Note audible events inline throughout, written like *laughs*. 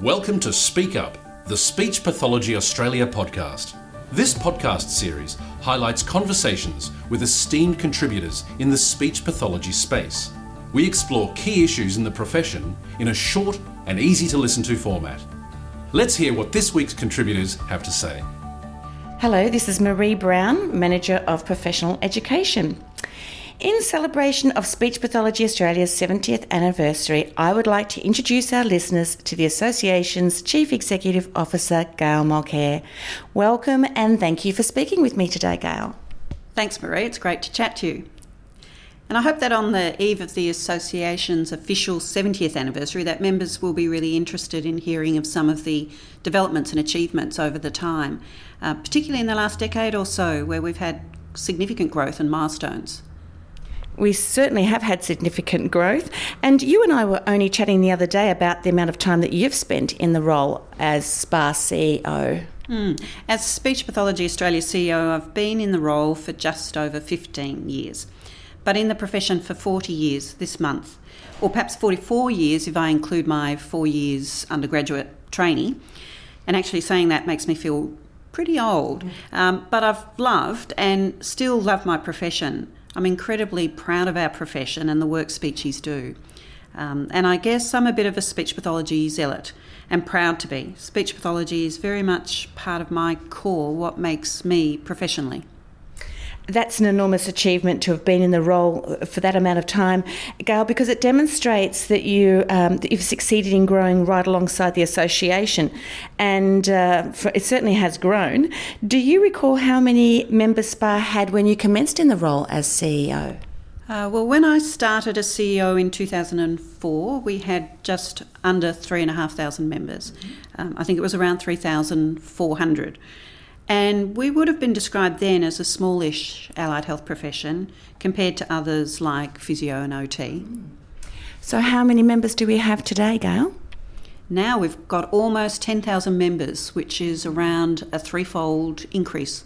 Welcome to Speak Up, the Speech Pathology Australia podcast. This podcast series highlights conversations with esteemed contributors in the speech pathology space. We explore key issues in the profession in a short and easy to listen to format. Let's hear what this week's contributors have to say. Hello, this is Marie Brown, Manager of Professional Education. In celebration of Speech Pathology Australia's 70th anniversary, I would like to introduce our listeners to the Association's Chief Executive Officer, Gail Mulcair. Welcome and thank you for speaking with me today, Gail. Thanks, Marie. It's great to chat to you. And I hope that on the eve of the Association's official 70th anniversary, that members will be really interested in hearing of some of the developments and achievements over the time, uh, particularly in the last decade or so, where we've had significant growth and milestones. We certainly have had significant growth. And you and I were only chatting the other day about the amount of time that you've spent in the role as SPA CEO. Mm. As Speech Pathology Australia CEO, I've been in the role for just over 15 years, but in the profession for 40 years this month, or perhaps 44 years if I include my four years undergraduate training. And actually, saying that makes me feel pretty old. Um, but I've loved and still love my profession. I'm incredibly proud of our profession and the work speechies do. Um, and I guess I'm a bit of a speech pathology zealot and proud to be. Speech pathology is very much part of my core, what makes me professionally that's an enormous achievement to have been in the role for that amount of time, Gail, because it demonstrates that you um, that you've succeeded in growing right alongside the association, and uh, for, it certainly has grown. Do you recall how many members SPA had when you commenced in the role as CEO? Uh, well, when I started as CEO in 2004, we had just under 3,500 members. Um, I think it was around 3,400. And we would have been described then as a smallish allied health profession compared to others like physio and OT. So, how many members do we have today, Gail? Now we've got almost 10,000 members, which is around a threefold increase,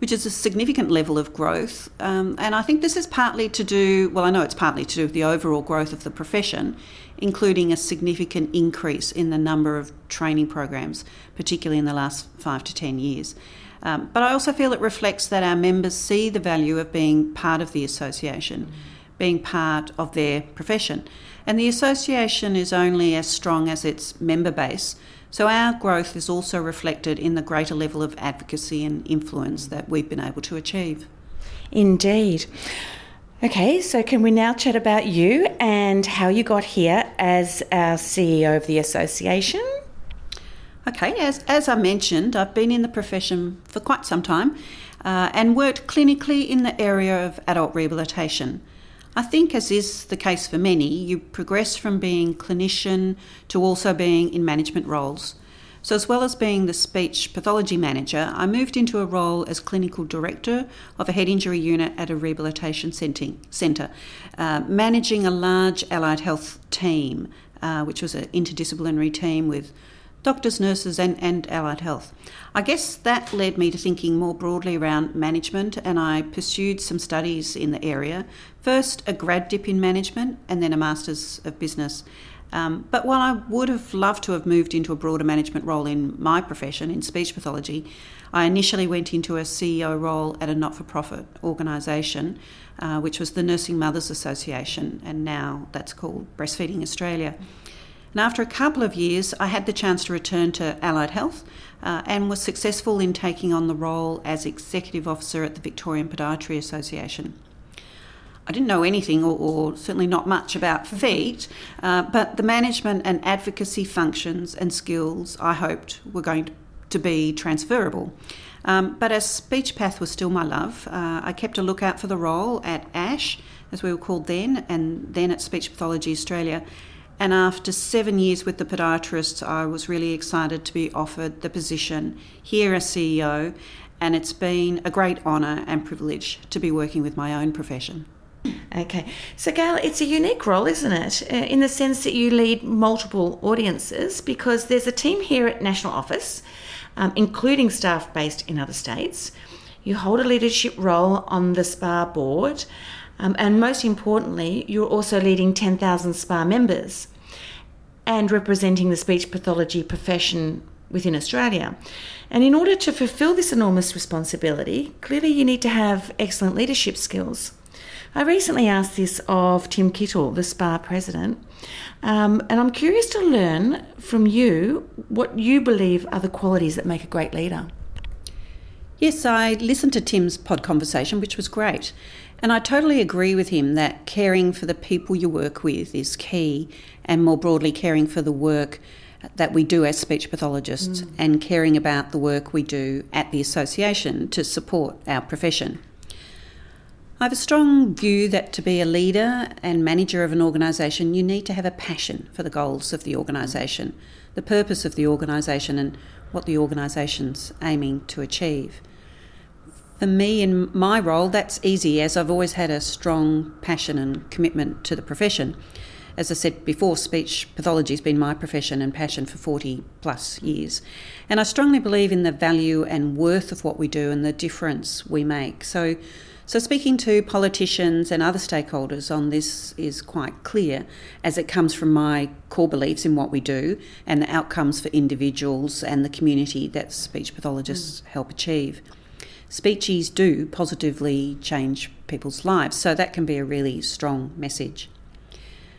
which is a significant level of growth. Um, and I think this is partly to do, well, I know it's partly to do with the overall growth of the profession, including a significant increase in the number of training programs, particularly in the last five to ten years. Um, but I also feel it reflects that our members see the value of being part of the association, being part of their profession. And the association is only as strong as its member base. So our growth is also reflected in the greater level of advocacy and influence that we've been able to achieve. Indeed. Okay, so can we now chat about you and how you got here as our CEO of the association? Okay, as, as I mentioned, I've been in the profession for quite some time uh, and worked clinically in the area of adult rehabilitation. I think, as is the case for many, you progress from being clinician to also being in management roles. So, as well as being the speech pathology manager, I moved into a role as clinical director of a head injury unit at a rehabilitation centre, uh, managing a large allied health team, uh, which was an interdisciplinary team with doctors, nurses, and, and allied health. I guess that led me to thinking more broadly around management, and I pursued some studies in the area. First, a grad dip in management, and then a master's of business. Um, but while I would have loved to have moved into a broader management role in my profession, in speech pathology, I initially went into a CEO role at a not for profit organisation, uh, which was the Nursing Mothers Association, and now that's called Breastfeeding Australia. And after a couple of years, I had the chance to return to Allied Health uh, and was successful in taking on the role as Executive Officer at the Victorian Podiatry Association. I didn't know anything, or, or certainly not much, about feet, uh, but the management and advocacy functions and skills I hoped were going to be transferable. Um, but as speech path was still my love, uh, I kept a lookout for the role at ASH, as we were called then, and then at Speech Pathology Australia. And after seven years with the podiatrists, I was really excited to be offered the position here as CEO, and it's been a great honour and privilege to be working with my own profession. Okay, so Gail, it's a unique role, isn't it? Uh, in the sense that you lead multiple audiences because there's a team here at National Office, um, including staff based in other states. You hold a leadership role on the SPA board, um, and most importantly, you're also leading 10,000 SPA members. and representing the speech pathology profession within Australia. And in order to fulfill this enormous responsibility, clearly you need to have excellent leadership skills. I recently asked this of Tim Kittel, the SPA president, um, and I'm curious to learn from you what you believe are the qualities that make a great leader. Yes, I listened to Tim's pod conversation, which was great. And I totally agree with him that caring for the people you work with is key, and more broadly, caring for the work that we do as speech pathologists mm. and caring about the work we do at the association to support our profession. I have a strong view that to be a leader and manager of an organisation, you need to have a passion for the goals of the organisation, the purpose of the organisation, and what the organisation's aiming to achieve. For me, in my role, that's easy as I've always had a strong passion and commitment to the profession. As I said before, speech pathology has been my profession and passion for 40 plus years. And I strongly believe in the value and worth of what we do and the difference we make. So, so, speaking to politicians and other stakeholders on this is quite clear as it comes from my core beliefs in what we do and the outcomes for individuals and the community that speech pathologists mm. help achieve. Speechies do positively change people's lives, so that can be a really strong message.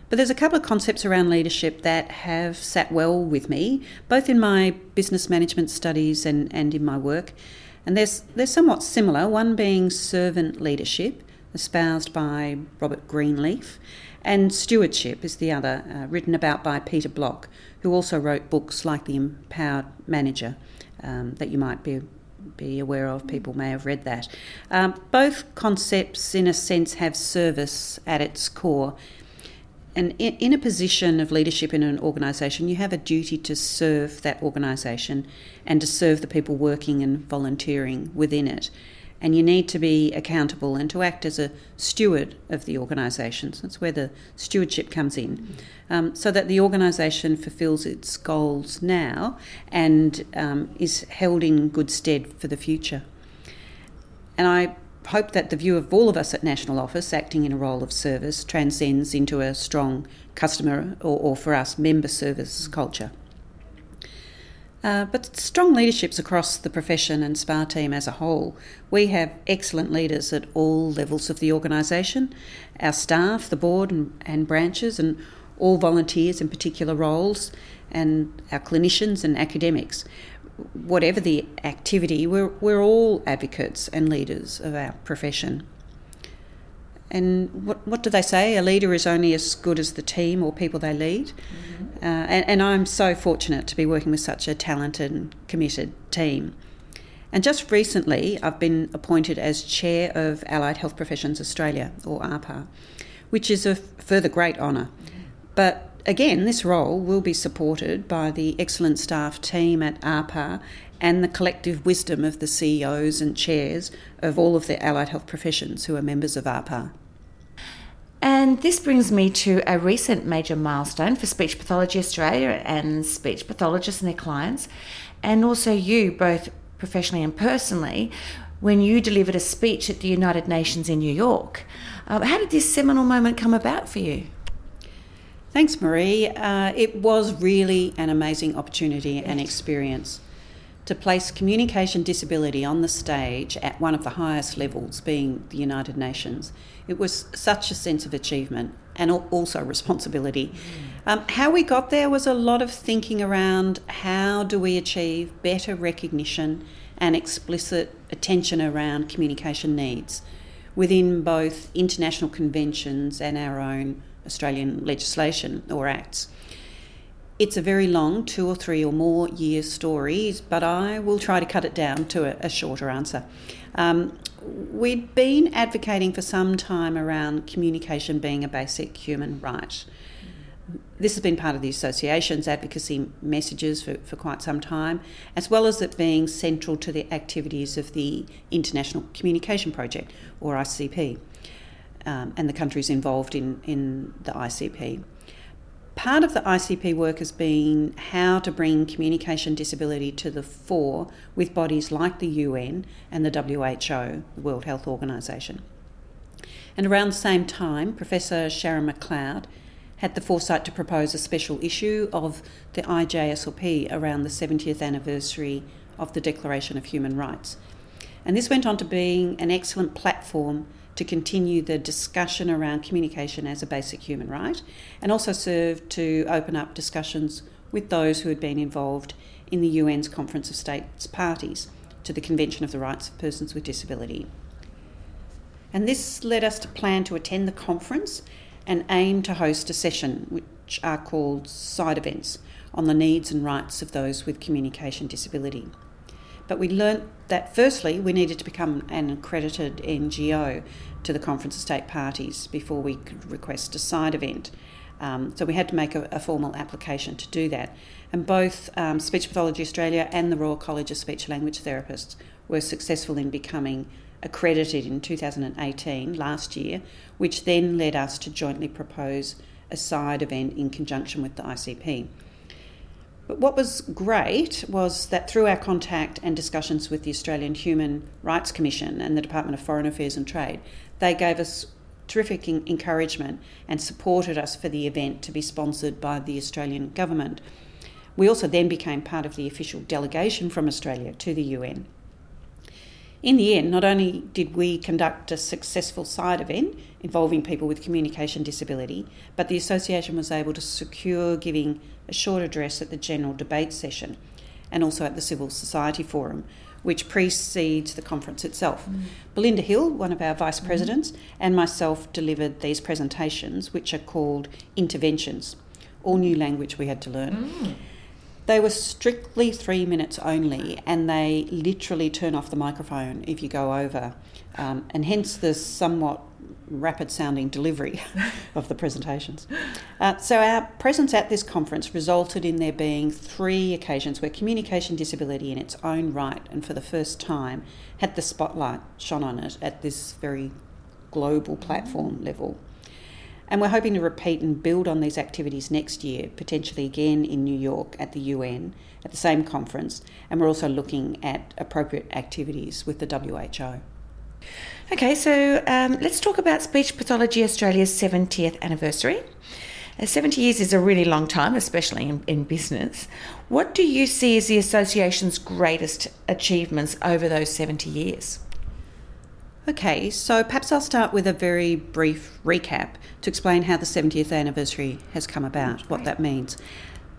But there's a couple of concepts around leadership that have sat well with me, both in my business management studies and, and in my work. And there's, they're somewhat similar, one being servant leadership, espoused by Robert Greenleaf, and stewardship is the other, uh, written about by Peter Block, who also wrote books like The Empowered Manager um, that you might be, be aware of. People may have read that. Um, both concepts, in a sense, have service at its core and in a position of leadership in an organisation, you have a duty to serve that organisation and to serve the people working and volunteering within it. And you need to be accountable and to act as a steward of the organisation. So that's where the stewardship comes in, um, so that the organisation fulfills its goals now and um, is held in good stead for the future. And I hope that the view of all of us at National Office acting in a role of service transcends into a strong customer or, or for us member service culture. Uh, but strong leaderships across the profession and SPA team as a whole. We have excellent leaders at all levels of the organisation our staff, the board and, and branches, and all volunteers in particular roles, and our clinicians and academics whatever the activity, we're, we're all advocates and leaders of our profession. And what, what do they say? A leader is only as good as the team or people they lead. Mm-hmm. Uh, and, and I'm so fortunate to be working with such a talented and committed team. And just recently, I've been appointed as chair of Allied Health Professions Australia, or AHPA, which is a further great honour. Mm-hmm. But again, this role will be supported by the excellent staff team at AHPA and the collective wisdom of the CEOs and chairs of all of the allied health professions who are members of AHPA. And this brings me to a recent major milestone for Speech Pathology Australia and speech pathologists and their clients, and also you, both professionally and personally, when you delivered a speech at the United Nations in New York. Uh, how did this seminal moment come about for you? Thanks, Marie. Uh, it was really an amazing opportunity yes. and experience to place communication disability on the stage at one of the highest levels, being the United Nations. It was such a sense of achievement and also responsibility. Um, how we got there was a lot of thinking around how do we achieve better recognition and explicit attention around communication needs within both international conventions and our own Australian legislation or acts. It's a very long, two or three or more years story, but I will try to cut it down to a, a shorter answer. Um, we'd been advocating for some time around communication being a basic human right. This has been part of the association's advocacy messages for, for quite some time, as well as it being central to the activities of the International Communication Project, or ICP um, and the countries involved in, in the ICP. Part of the ICP work has been how to bring communication disability to the fore with bodies like the UN and the WHO, the World Health Organization. And around the same time, Professor Sharynne McLeod had the foresight to propose a special issue of the IJSLP around the 70th anniversary of the Declaration of Human Rights. And this went on to being an excellent platform to continue the discussion around communication as a basic human right and also served to open up discussions with those who had been involved in the UN's Conference of States Parties to the Convention of the Rights of Persons with Disability. And this led us to plan to attend the conference and aim to host a session, which are called side events, on the needs and rights of those with communication disability. But we learnt that firstly, we needed to become an accredited NGO to the Conference of State Parties before we could request a side event. Um, so we had to make a, a, formal application to do that. And both um, Speech Pathology Australia and the Royal College of Speech Language Therapists were successful in becoming accredited in 2018, last year, which then led us to jointly propose a side event in conjunction with the ICP. But what was great was that through our contact and discussions with the Australian Human Rights Commission and the Department of Foreign Affairs and Trade, they gave us terrific encouragement and supported us for the event to be sponsored by the Australian government. We also then became part of the official delegation from Australia to the UN. In the end, not only did we conduct a successful side event involving people with communication disability, but the association was able to secure giving a short address at the general debate session and also at the Civil Society Forum, which precedes the conference itself. Mm. Belinda Hill, one of our vice mm-hmm. presidents, mm. and myself delivered these presentations, which are called interventions, all new language we had to learn. Mm. They were strictly three minutes only, and they literally turn off the microphone if you go over, um, and hence the somewhat rapid sounding delivery *laughs* of the presentations. Uh, so, our presence at this conference resulted in there being three occasions where communication disability, in its own right and for the first time, had the spotlight shone on it at this very global platform level. And we're hoping to repeat and build on these activities next year, potentially again in New York at the UN at the same conference. And we're also looking at appropriate activities with the WHO. Okay, so um, let's talk about Speech Pathology Australia's 70th anniversary. Uh, 70 years is a really long time, especially in, in business. What do you see as the association's greatest achievements over those 70 years? Okay, so perhaps I'll start with a very brief recap to explain how the 70th anniversary has come about, what that means.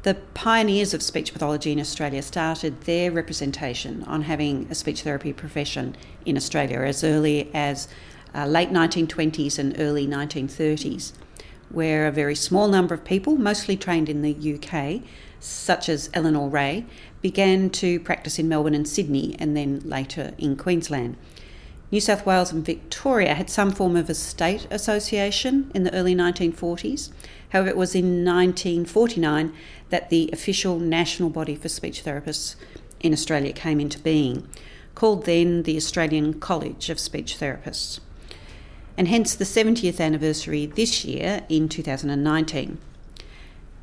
The pioneers of speech pathology in Australia started their representation on having a speech therapy profession in Australia as early as uh, late 1920s and early 1930s, where a very small number of people, mostly trained in the UK, such as Eleanor Ray, began to practice in Melbourne and Sydney and then later in Queensland. New South Wales and Victoria had some form of a state association in the early 1940s. However, it was in 1949 that the official national body for speech therapists in Australia came into being, called then the Australian College of Speech Therapists. And hence the 70th anniversary this year in 2019.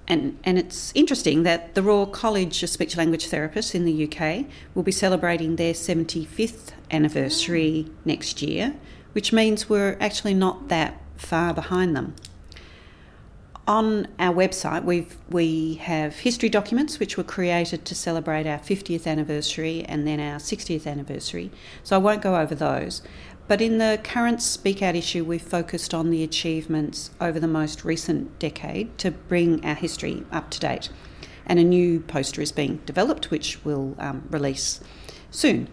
And, and it's interesting that the Royal College of Speech Language Therapists in the UK will be celebrating their 75th anniversary mm. next year, which means we're actually not that far behind them. On our website, we've, we have history documents which were created to celebrate our 50th anniversary and then our 60th anniversary, so I won't go over those. But in the current Speak Out issue, we've focused on the achievements over the most recent decade to bring our history up to date. And a new poster is being developed, which we'll um, release soon.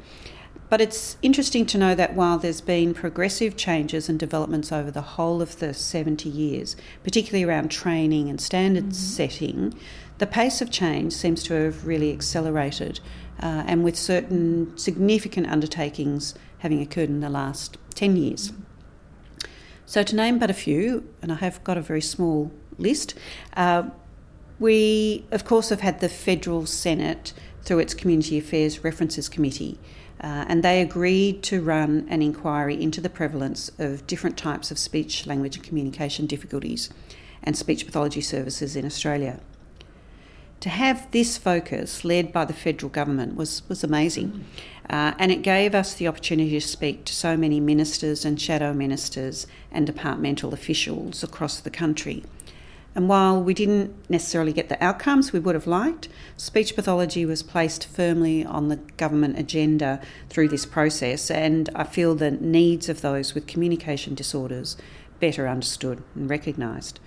But it's interesting to know that while there's been progressive changes and developments over the whole of the 70 years, particularly around training and standards mm-hmm. setting, the pace of change seems to have really accelerated, uh, and with certain significant undertakings having occurred in the last 10 years. So, to name but a few, and I have got a very small list, uh, we, of course, have had the Federal Senate through its Community Affairs References Committee, uh, and they agreed to run an inquiry into the prevalence of different types of speech, language, and communication difficulties and speech pathology services in Australia to have this focus led by the federal government was, was amazing. Uh, and it gave us the opportunity to speak to so many ministers and shadow ministers and departmental officials across the country. And while we didn't necessarily get the outcomes we would have liked, speech pathology was placed firmly on the government agenda through this process, and I feel the needs of those with communication disorders better understood and recognised.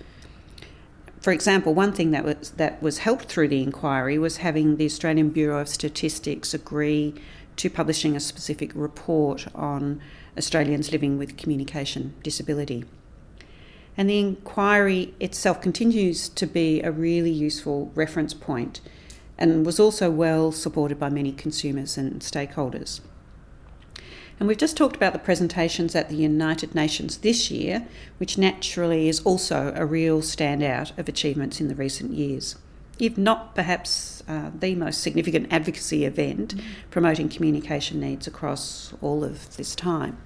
For example, one thing that was that was helped through the inquiry was having the Australian Bureau of Statistics agree to publishing a specific report on Australians living with communication disability. And the inquiry itself continues to be a really useful reference point and was also well supported by many consumers and stakeholders. And we've just talked about the presentations at the United Nations this year, which naturally is also a real standout of achievements in the recent years, if not perhaps uh, the most significant advocacy event mm. promoting communication needs across all of this time.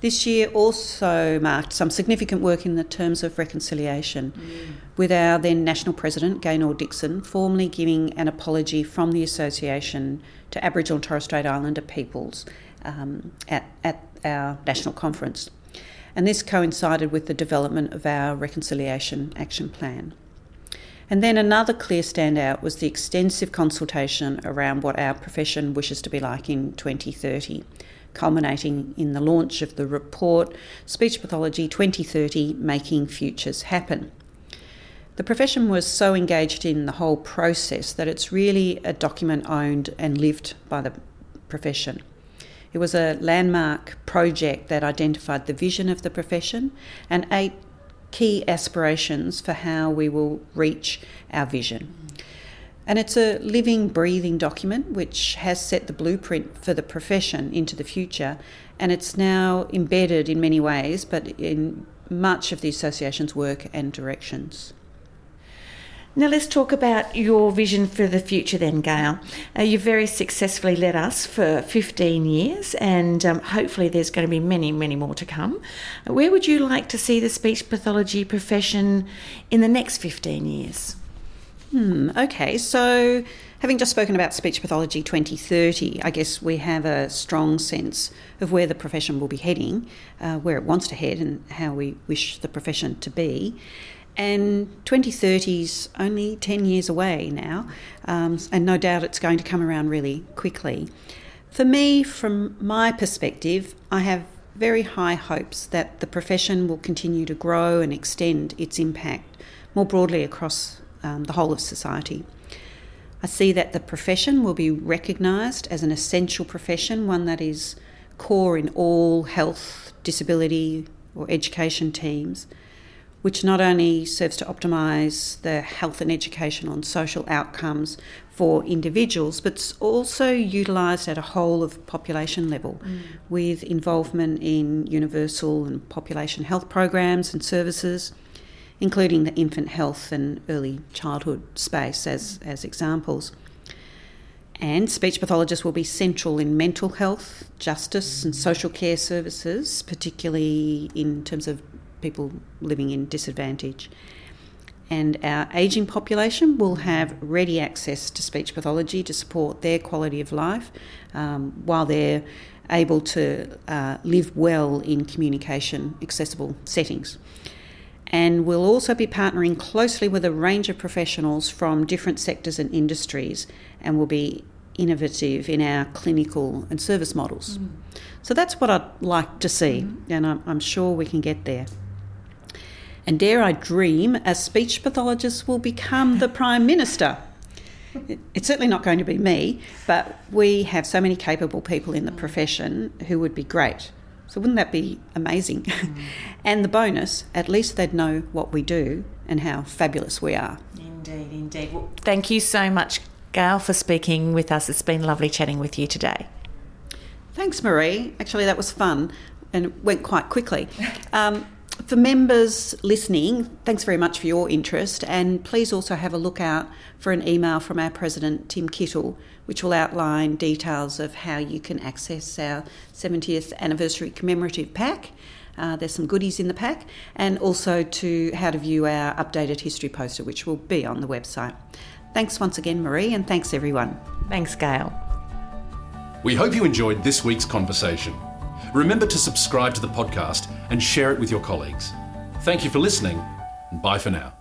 This year also marked some significant work in the terms of reconciliation, mm. with our then National President, Gaenor Dixon, formally giving an apology from the Association to Aboriginal and Torres Strait Islander peoples um, at, at our national conference. And this coincided with the development of our Reconciliation Action Plan. And then another clear standout was the extensive consultation around what our profession wishes to be like in 2030 culminating in the launch of the report Speech Pathology 2030 Making Futures Happen. The profession was so engaged in the whole process that it's really a document owned and lived by the profession. It was a landmark project that identified the vision of the profession and eight key aspirations for how we will reach our vision. And it's a living, breathing document which has set the blueprint for the profession into the future. And it's now embedded in many ways, but in much of the association's work and directions. Now let's talk about your vision for the future, then, Gail. Uh, you've very successfully led us for 15 years, and um, hopefully there's going to be many, many more to come. Where would you like to see the speech pathology profession in the next 15 years? Hmm, okay, so having just spoken about Speech Pathology 2030, I guess we have a strong sense of where the profession will be heading, uh, where it wants to head, and how we wish the profession to be. And 2030 is only 10 years away now, um, and no doubt it's going to come around really quickly. For me, from my perspective, I have very high hopes that the profession will continue to grow and extend its impact more broadly across um, the whole of society. I see that the profession will be recognised as an essential profession, one that is core in all health, disability, or education teams, which not only serves to optimise the health and educational and social outcomes for individuals, but it's also utilised at a whole of population level mm. with involvement in universal and population health programs and services including the infant health and early childhood space as, as examples. And speech pathologists will be central in mental health, justice, and social care services, particularly in terms of people living in disadvantage. And our ageing population will have ready access to speech pathology to support their quality of life um, while they're able to uh, live well in communication accessible settings and we'll also be partnering closely with a range of professionals from different sectors and industries and we'll be innovative in our clinical and service models. Mm. So that's what I'd like to see, mm. and I'm, I'm, sure we can get there. And dare I dream, a speech pathologist will become the Prime Minister. It's certainly not going to be me, but we have so many capable people in the profession who would be great. So wouldn't that be amazing? Mm. *laughs* and the bonus, at least they'd know what we do and how fabulous we are. Indeed, indeed. Well, thank you so much, Gail, for speaking with us. It's been lovely chatting with you today. Thanks, Marie. Actually, that was fun and it went quite quickly. Um, *laughs* for members listening, thanks very much for your interest, and please also have a look out for an email from our President, Tim Kittel, which will outline details of how you can access our 70th anniversary commemorative pack. Uh, there's some goodies in the pack, and also to how to view our updated history poster, which will be on the website. Thanks once again, Marie, and thanks everyone. Thanks, Gail. We hope you enjoyed this week's conversation. Remember to subscribe to the podcast and share it with your colleagues. Thank you for listening, and bye for now.